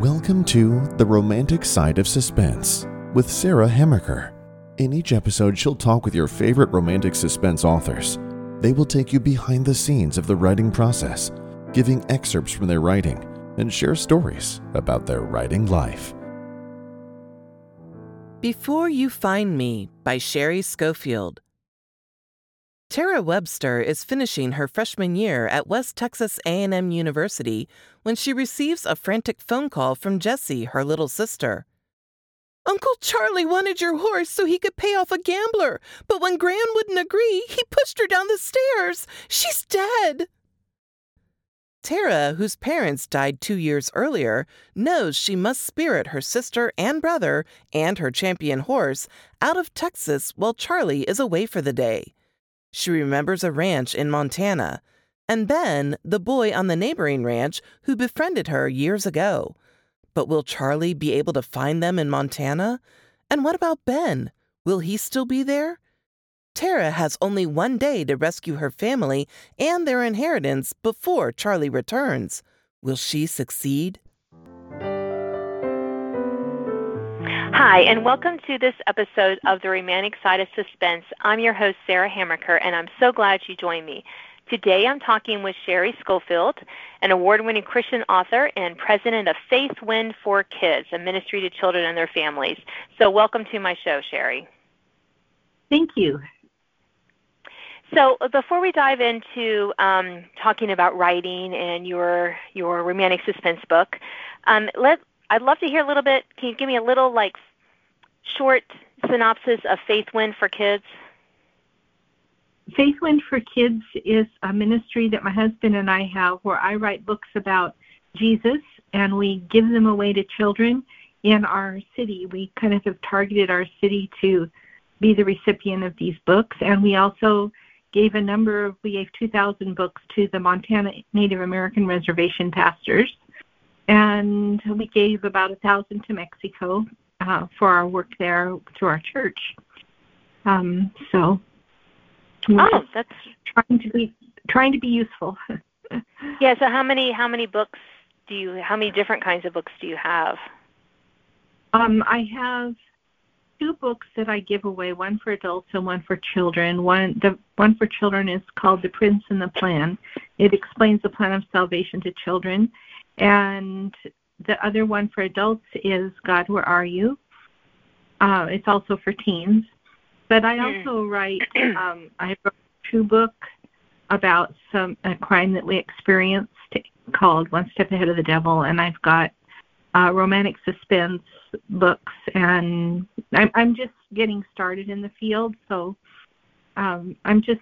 Welcome to The Romantic Side of Suspense with Sarah Hamaker. In each episode, she'll talk with your favorite romantic suspense authors. They will take you behind the scenes of the writing process, giving excerpts from their writing, and share stories about their writing life. Before You Find Me by Sheri Schofield. Tara Webster is finishing her freshman year at West Texas A&M University when she receives a frantic phone call from Jessie, her little sister. Uncle Charlie wanted your horse so he could pay off a gambler, but when Gran wouldn't agree, he pushed her down the stairs. She's dead. Tara, whose parents died two years earlier, knows she must spirit her sister and brother and her champion horse out of Texas while Charlie is away for the day. She remembers a ranch in Montana, and Ben, the boy on the neighboring ranch who befriended her years ago. But will Charlie be able to find them in Montana? And what about Ben? Will he still be there? Tara has only one day to rescue her family and their inheritance before Charlie returns. Will she succeed? Hi, and welcome to this episode of The Romantic Side of Suspense. I'm your host, Sarah Hamaker, and I'm so glad you joined me. Today I'm talking with Sheri Schofield, an award winning Christian author and president of Faith Wind for Kids, a ministry to children and their families. So, welcome to my show, Sheri. Thank you. So, before we dive into um, talking about writing and your your romantic suspense book, um, let I'd love to hear a little bit. Can you give me a little like short synopsis of Faith Wind for Kids? Faith Wind for Kids is a ministry that my husband and I have where I write books about Jesus and we give them away to children in our city. We kind of have targeted our city to be the recipient of these books and we also gave a number of we gave 2000 books to the Montana Native American reservation pastors and we gave about a thousand to Mexico uh, for our work there through our church. Um, so, oh, that's trying to be trying to be useful. yeah. So, how many how many books do you? How many different kinds of books do you have? Um, I have two books that I give away, one for adults and one for children. One the one for children is called The Prince and the Plan. It explains the plan of salvation to children and the other one for adults is God, Where Are You? Uh, it's also for teens. But I hmm. also write, um, I wrote a true book about some a crime that we experienced called One Step Ahead of the Devil, and I've got uh, romantic suspense books, and I'm, I'm just getting started in the field, so um, I'm just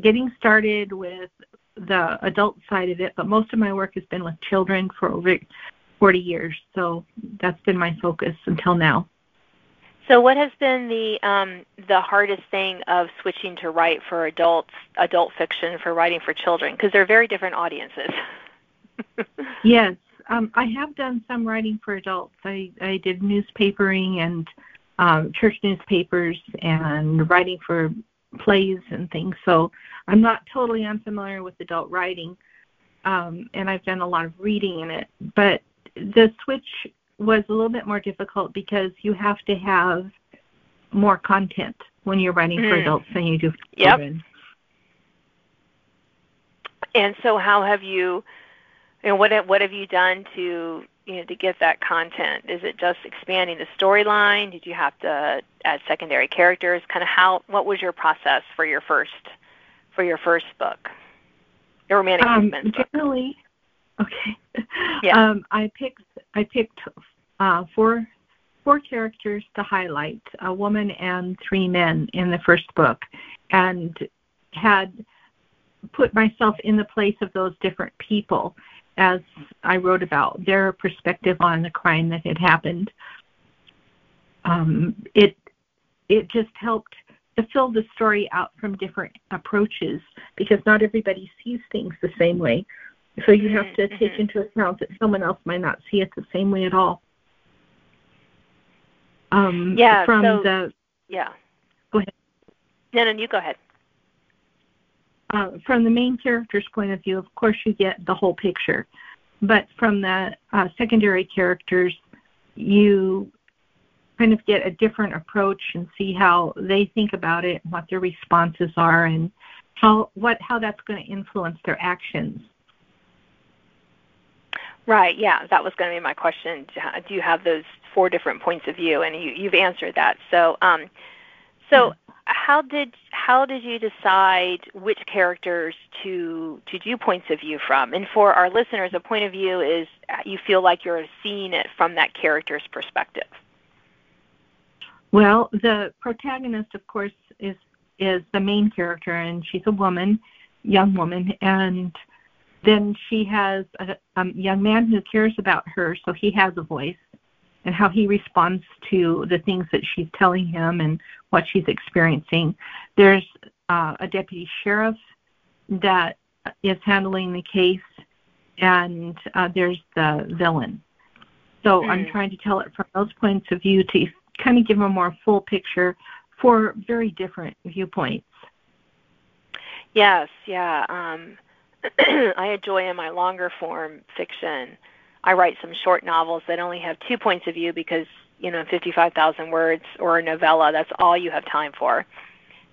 getting started with the adult side of it, but most of my work has been with children for over 40 years. So that's been my focus until now. So, what has been the um, the hardest thing of switching to write for adults, adult fiction, for writing for children? Because they're very different audiences. yes, um, I have done some writing for adults. I, I did newspapering and um, church newspapers and writing for plays and things. So I'm not totally unfamiliar with adult writing, um, and I've done a lot of reading in it. But the switch was a little bit more difficult because you have to have more content when you're writing mm. for adults than you do for yep. children. And so, how have you? You know, what what have you done to you know to get that content? Is it just expanding the storyline? Did you have to add secondary characters? Kind of how? What was your process for your first for your first book, your romantic um, book? Generally, okay. Yeah. Um, I picked I picked uh, four four characters to highlight: a woman and three men in the first book, and had put myself in the place of those different people as I wrote about their perspective on the crime that had happened. Um, it it just helped to fill the story out from different approaches because not everybody sees things the same way. So you have to take mm-hmm. into account that someone else might not see it the same way at all. Um, yeah. From so, the yeah. Go ahead. No, no, you go ahead. Uh, from the main character's point of view, of course, you get the whole picture. but from the uh, secondary characters, you kind of get a different approach and see how they think about it, and what their responses are, and how what how that's going to influence their actions. Right. Yeah, that was going to be my question. Do you have those four different points of view? And you, you've answered that. So, um, so how did how did you decide which characters to to do points of view from? And for our listeners, a point of view is you feel like you're seeing it from that character's perspective. Well, the protagonist, of course, is is the main character, and she's a woman, young woman, and then she has a, a young man who cares about her, so he has a voice, and how he responds to the things that she's telling him and what she's experiencing. There's uh, a deputy sheriff that is handling the case, and uh, there's the villain. So mm. I'm trying to tell it from those points of view to kind of give a more full picture for very different viewpoints. Yes, yeah. Um, I enjoy in my longer form fiction. I write some short novels that only have two points of view because you know 55,000 words or a novella that's all you have time for.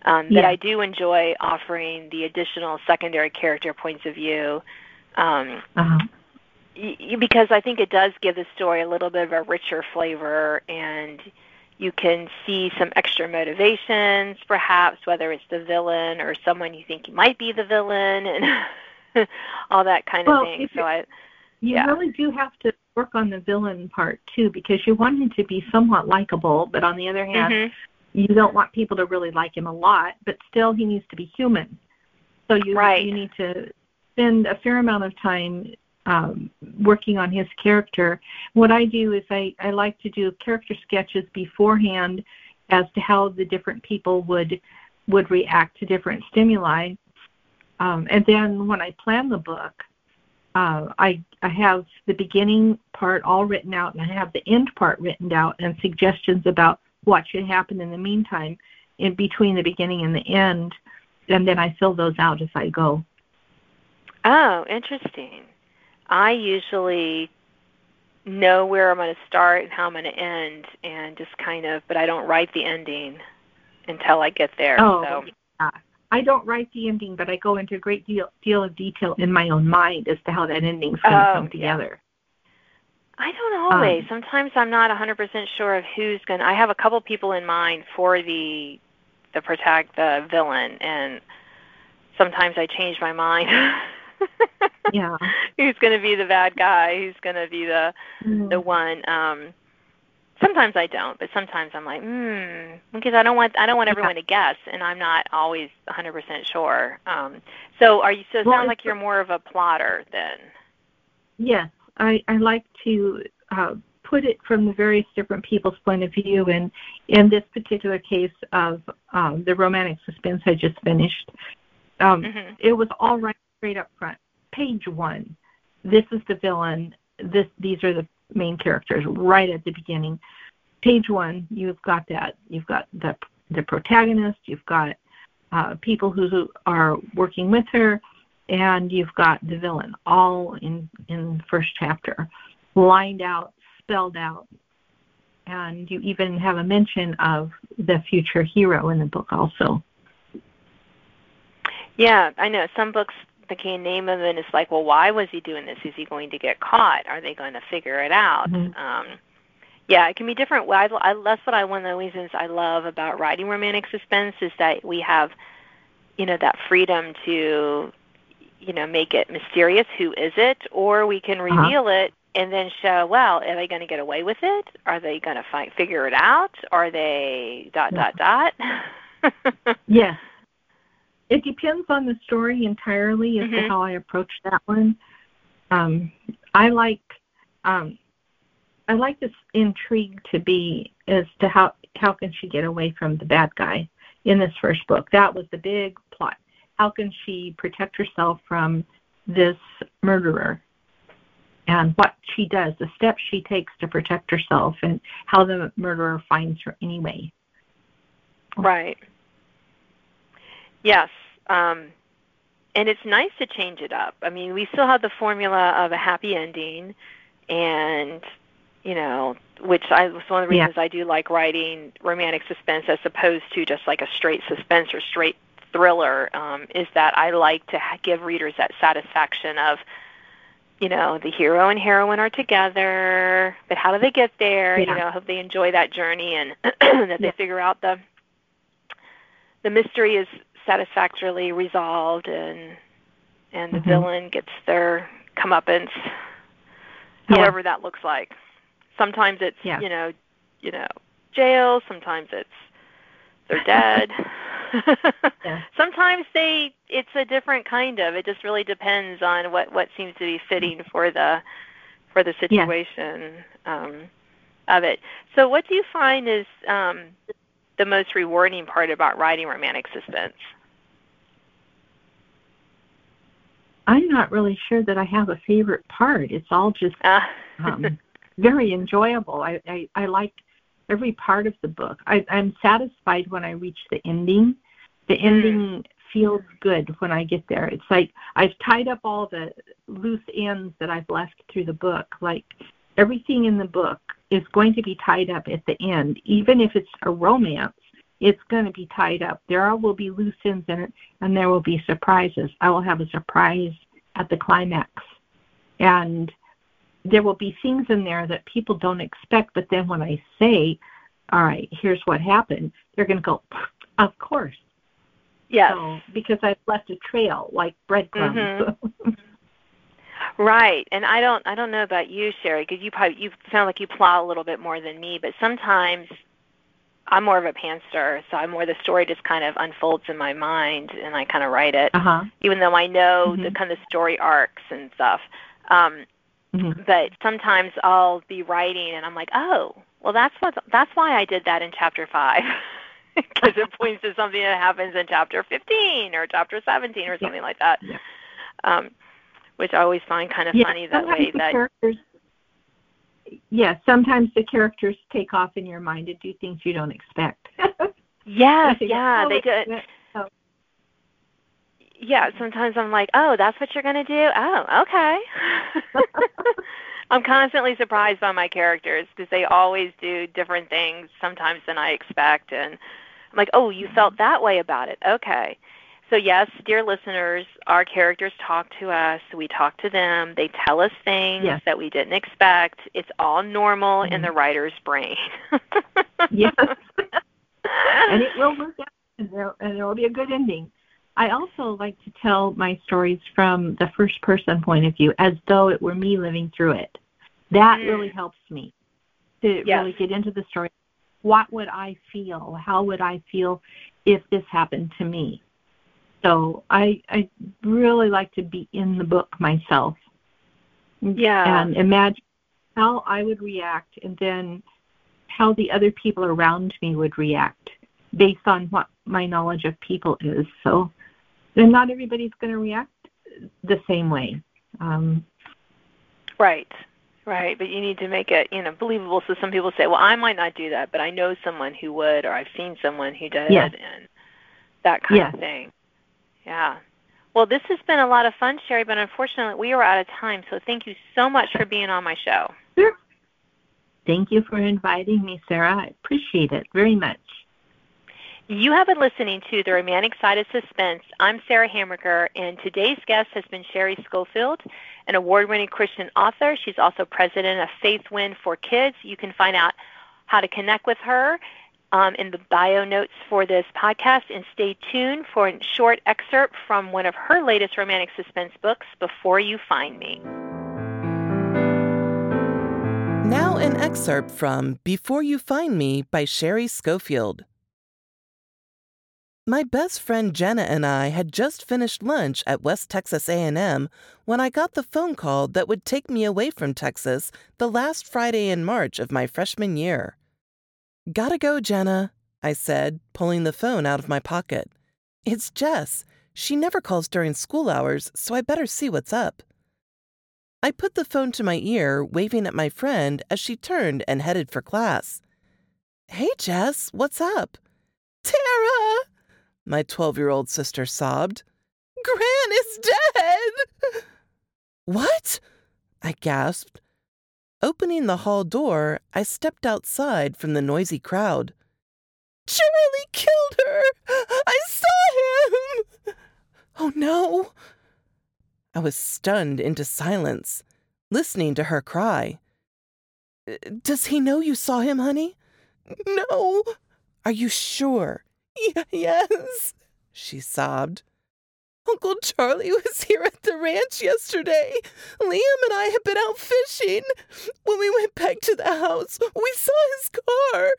Um, yeah. But I do enjoy offering the additional secondary character points of view. Um, uh-huh. y- because I think it does give the story a little bit of a richer flavor and you can see some extra motivations, perhaps, whether it's the villain or someone you think might be the villain, and all that kind well, of thing. So I, you yeah. really do have to work on the villain part too, because you want him to be somewhat likable, but on the other hand, mm-hmm. you don't want people to really like him a lot, but still he needs to be human. So you right. you need to spend a fair amount of time um, working on his character. What I do is I, I like to do character sketches beforehand as to how the different people would would react to different stimuli. Um, and then when I plan the book, uh, I I have the beginning part all written out, and I have the end part written out, and suggestions about what should happen in the meantime, in between the beginning and the end, and then I fill those out as I go. Oh, interesting. I usually know where I'm going to start and how I'm going to end, and just kind of, but I don't write the ending until I get there. Oh, so. yeah. I don't write the ending, but I go into a great deal deal of detail in my own mind as to how that ending's going to oh, come together. Yeah. I don't always. Um, Sometimes I'm not 100% sure of who's going. to I have a couple people in mind for the the protect the villain, and sometimes I change my mind. yeah. Who's going to be the bad guy? Who's going to be the mm. the one? Um, sometimes I don't, but sometimes I'm like, hmm, because I don't want I don't want everyone yeah. to guess, and I'm not always 100% sure. Um, so are you? So it well, sounds like you're more of a plotter then. Yes, I I like to. Uh, put it from the various different people's point of view and in this particular case of um, the romantic suspense I just finished, um, mm-hmm. it was all right straight up front. Page one, this is the villain. This these are the main characters right at the beginning. Page one, you've got that. You've got the the protagonist. You've got uh, people who are working with her, and you've got the villain all in in the first chapter, lined out, spelled out, and you even have a mention of the future hero in the book also. Yeah, I know some books they can name him and it's like, well, why was he doing this? Is he going to get caught? Are they going to figure it out? Mm-hmm. Um, yeah, it can be different. I, I, that's what I one of the reasons I love about writing romantic suspense is that we have, you know, that freedom to, you know, make it mysterious. Who is it? Or we can uh-huh. reveal uh-huh. it and then show, well, are they going to get away with it? Are they going to find, figure it out? Are they dot yeah. dot dot? yes, it depends on the story entirely as mm-hmm. to how I approach that one. Um, I like um, I like this intrigue to be as to how how can she get away from the bad guy in this first book. That was the big plot. How can she protect herself from this murderer? And what she does, the steps she takes to protect herself, and how the murderer finds her anyway. Right. Yes. Um, and it's nice to change it up. I mean, we still have the formula of a happy ending, and you know, which I was one of the reasons yeah. I do like writing romantic suspense as opposed to just like a straight suspense or straight thriller. Um, is that I like to give readers that satisfaction of you know, the hero and heroine are together, but how do they get there? Yeah. You know, I hope they enjoy that journey and that they figure out the the mystery is satisfactorily resolved and and the mm-hmm. villain gets their comeuppance however yeah. that looks like. Sometimes it's yeah. you know, you know, jail, sometimes it's they're dead. yeah. Sometimes they it's a different kind of. It just really depends on what what seems to be fitting for the for the situation um, of it. So, what do you find is um, the most rewarding part about writing romantic suspense? I'm not really sure that I have a favorite part. It's all just uh. um, very enjoyable. I, I I like every part of the book. I, I'm satisfied when I reach the ending. The mm. ending feels good when I get there. It's like I've tied up all the loose ends that I've left through the book. Like everything in the book is going to be tied up at the end, even if it's a romance. It's going to be tied up. There will be loose ends in it, and there will be surprises. I will have a surprise at the climax, and there will be things in there that people don't expect. But then when I say, "All right, here's what happened," they're going to go, "Of course." Yes. So, because I've left a trail like breadcrumbs. Mm-hmm. right, and I don't I don't know about you, Sheri, because you probably you sound like you plow a little bit more than me, but sometimes I'm more of a pantser, so I'm more the story just kind of unfolds in my mind and I kind of write it, uh-huh. even though I know mm-hmm. the kind of story arcs and stuff. Um, mm-hmm. But sometimes I'll be writing and I'm like, oh, well that's what that's why I did that in chapter five. because it points to something that happens in chapter 15 or chapter 17 or something yeah. like that. Yeah. Um, which I always find kind of yeah, funny that way. That characters, yeah, sometimes the characters take off in your mind and do things you don't expect. yes, yeah, oh, they do. Oh. Yeah, sometimes I'm like, oh, that's what you're going to do? Oh, okay. I'm constantly surprised by my characters because they always do different things sometimes than I expect. And I'm like, oh, you felt that way about it. Okay. So, yes, dear listeners, our characters talk to us. We talk to them. They tell us things yes. that we didn't expect. It's all normal mm-hmm. in the writer's brain. yes. and it will work out, and there, and there will be a good ending. I also like to tell my stories from the first person point of view, as though it were me living through it. That mm. really helps me to yes. really get into the story. What would I feel? How would I feel if this happened to me? So I I really like to be in the book myself. Yeah. And imagine how I would react and then how the other people around me would react based on what my knowledge of people is. So then not everybody's going to react the same way. Um, right, right. But you need to make it, you know, believable. So some people say, "Well, I might not do that, but I know someone who would, or I've seen someone who did," yes. and that kind yes. of thing. Yeah. Well, this has been a lot of fun, Sheri, but unfortunately we are out of time. So thank you so much for being on my show. Sure. Thank you for inviting me, Sarah. I appreciate it very much. You have been listening to The Romantic Side of Suspense. I'm Sarah Hamaker, and today's guest has been Sheri Schofield, an award-winning Christian author. She's also president of Faith Wind for Kids. You can find out how to connect with her um, in the bio notes for this podcast, and stay tuned for a short excerpt from one of her latest romantic suspense books, Before You Find Me. Now, an excerpt from Before You Find Me by Sheri Schofield. My best friend Jenna and I had just finished lunch at West Texas A&M when I got the phone call that would take me away from Texas the last Friday in March of my freshman year. Gotta go, Jenna, I said, pulling the phone out of my pocket. It's Jess. She never calls during school hours, so I better see what's up. I put the phone to my ear, waving at my friend as she turned and headed for class. Hey, Jess, what's up? Tara! my 12 year old sister sobbed. Gran is dead! What? I gasped. Opening the hall door, I stepped outside from the noisy crowd. Charlie killed her! I saw him! Oh no! I was stunned into silence, listening to her cry. Uh, does he know you saw him, honey? No. Are you sure? Y- yes, she sobbed. Uncle Charlie was here at the ranch yesterday. Liam and I had been out fishing. When we went back to the house, we saw his car.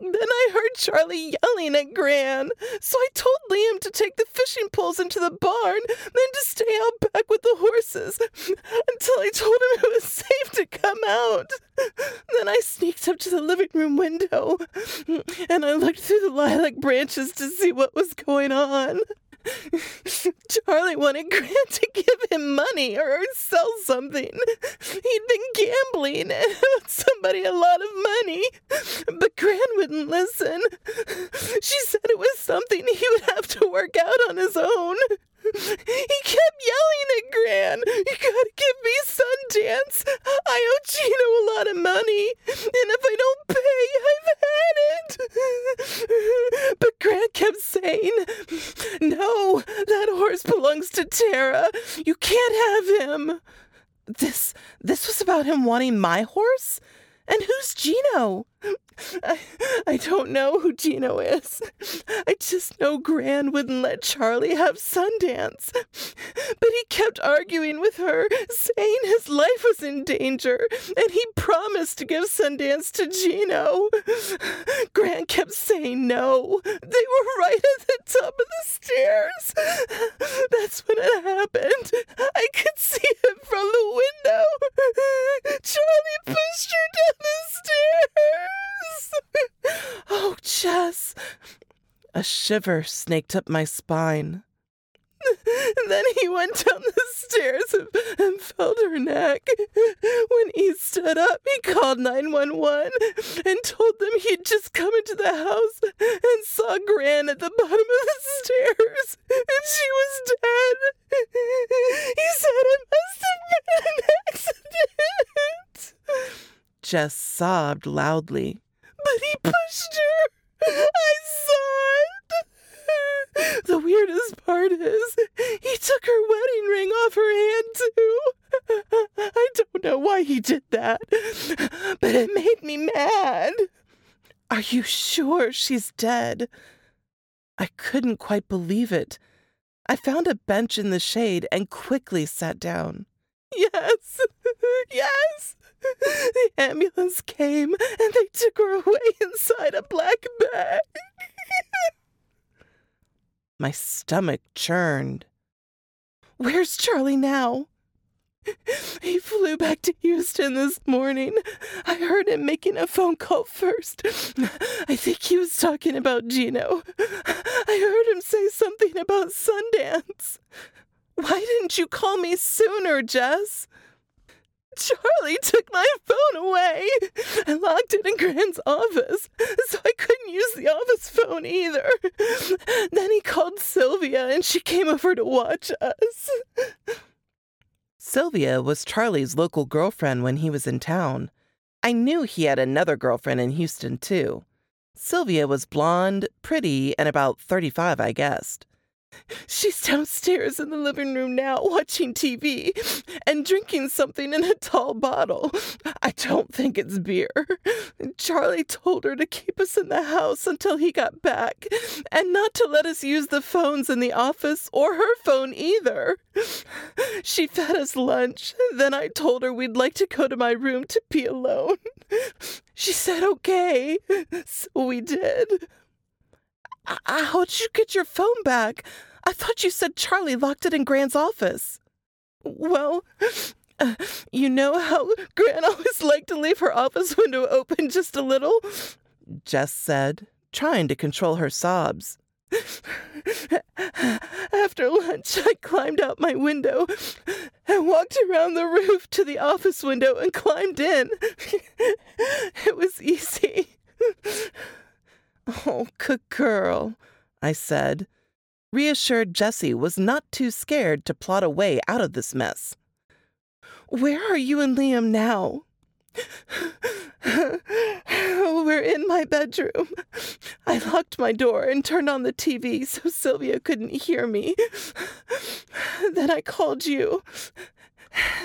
Then I heard Charlie yelling at Gran. So I told Liam to take the fishing poles into the barn, then to stay out back with the horses until I told him it was safe to come out. Then I sneaked up to the living room window and I looked through the lilac branches to see what was going on. Charlie wanted Gran to give him money or sell something. He'd been gambling and owed somebody a lot of money, but Gran wouldn't listen. She said it was something he would have to work out on his own. He kept yelling at Gran, You gotta give me Sundance. I owe Gino a lot of money, and if I don't pay, I've had it. But Gran kept saying, No, that horse belongs to Tara. You can't have him. This this was about him wanting my horse? And who's Gino? I, I don't know who Gino is. I just know Gran wouldn't let Charlie have Sundance. But he kept arguing with her, saying his life was in danger, and he promised to give Sundance to Gino. Gran kept saying no. They were right at the top of the stairs. That's when it happened. I could see it from the window. Charlie pushed her down the stairs. Oh, Jess. A shiver snaked up my spine. then he went down the stairs and, and felt her neck. When he stood up, he called 911 and told them he'd just come into the house and saw Gran at the bottom of the stairs and she was dead. He said it must have been an accident. Jess sobbed loudly. But he pushed her. I saw it. The weirdest part is he took her wedding ring off her hand, too. I don't know why he did that, but it made me mad. Are you sure she's dead? I couldn't quite believe it. I found a bench in the shade and quickly sat down. Yes, yes. The ambulance came and they took her away inside a black bag. My stomach churned. Where's Charlie now? He flew back to Houston this morning. I heard him making a phone call first. I think he was talking about Gino. I heard him say something about Sundance. Why didn't you call me sooner, Jess? Charlie took my phone away and locked it in Gran's office, so I couldn't use the office phone either. Then he called Sylvia and she came over to watch us. Sylvia was Charlie's local girlfriend when he was in town. I knew he had another girlfriend in Houston, too. Sylvia was blonde, pretty, and about 35, I guessed. She's downstairs in the living room now watching TV and drinking something in a tall bottle. I don't think it's beer. Charlie told her to keep us in the house until he got back and not to let us use the phones in the office or her phone either. She fed us lunch. Then I told her we'd like to go to my room to be alone. She said okay, so we did. How'd you get your phone back? I thought you said Charlie locked it in Gran's office. Well, uh, you know how Gran always liked to leave her office window open just a little? Jess said, trying to control her sobs. After lunch, I climbed out my window and walked around the roof to the office window and climbed in. it was easy. Oh, good girl, I said. reassured Jessie was not too scared to plot a way out of this mess. Where are you and Liam now? We're in my bedroom. I locked my door and turned on the TV so Sylvia couldn't hear me. Then I called you.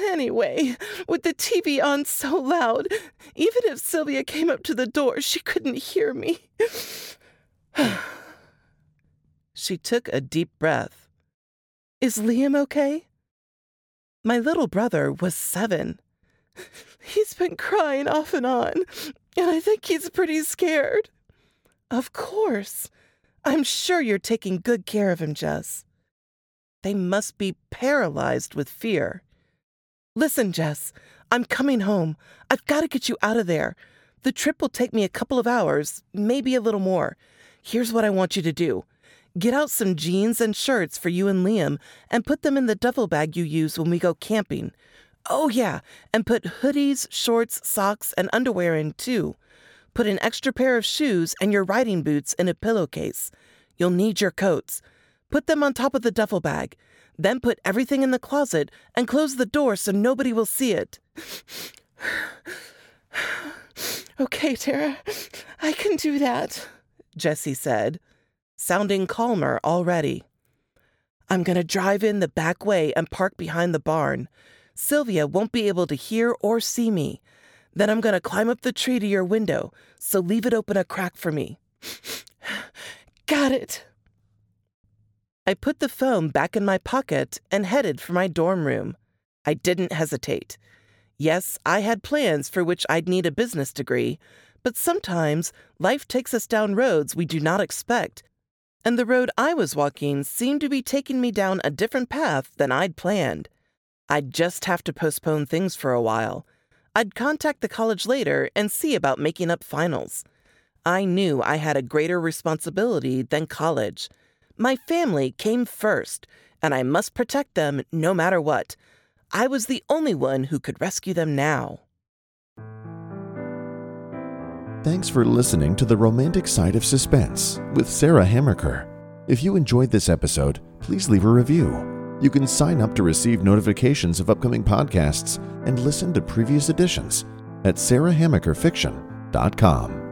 Anyway, with the TV on so loud, even if Sylvia came up to the door, she couldn't hear me. she took a deep breath. Is Liam okay? My little brother was seven. He's been crying off and on, and I think he's pretty scared. Of course. I'm sure you're taking good care of him, Jess. They must be paralyzed with fear. Listen, Jess, I'm coming home. I've got to get you out of there. The trip will take me a couple of hours, maybe a little more. Here's what I want you to do get out some jeans and shirts for you and Liam and put them in the duffel bag you use when we go camping. Oh, yeah, and put hoodies, shorts, socks, and underwear in too. Put an extra pair of shoes and your riding boots in a pillowcase. You'll need your coats. Put them on top of the duffel bag. Then put everything in the closet and close the door so nobody will see it. okay, Tara, I can do that, Jessie said, sounding calmer already. I'm going to drive in the back way and park behind the barn. Sylvia won't be able to hear or see me. Then I'm going to climb up the tree to your window, so leave it open a crack for me. Got it. I put the phone back in my pocket and headed for my dorm room. I didn't hesitate. Yes, I had plans for which I'd need a business degree, but sometimes life takes us down roads we do not expect, and the road I was walking seemed to be taking me down a different path than I'd planned. I'd just have to postpone things for a while. I'd contact the college later and see about making up finals. I knew I had a greater responsibility than college. My family came first, and I must protect them no matter what. I was the only one who could rescue them now. Thanks for listening to The Romantic Side of Suspense with Sarah Hamaker. If you enjoyed this episode, please leave a review. You can sign up to receive notifications of upcoming podcasts and listen to previous editions at sarahhamakerfiction.com.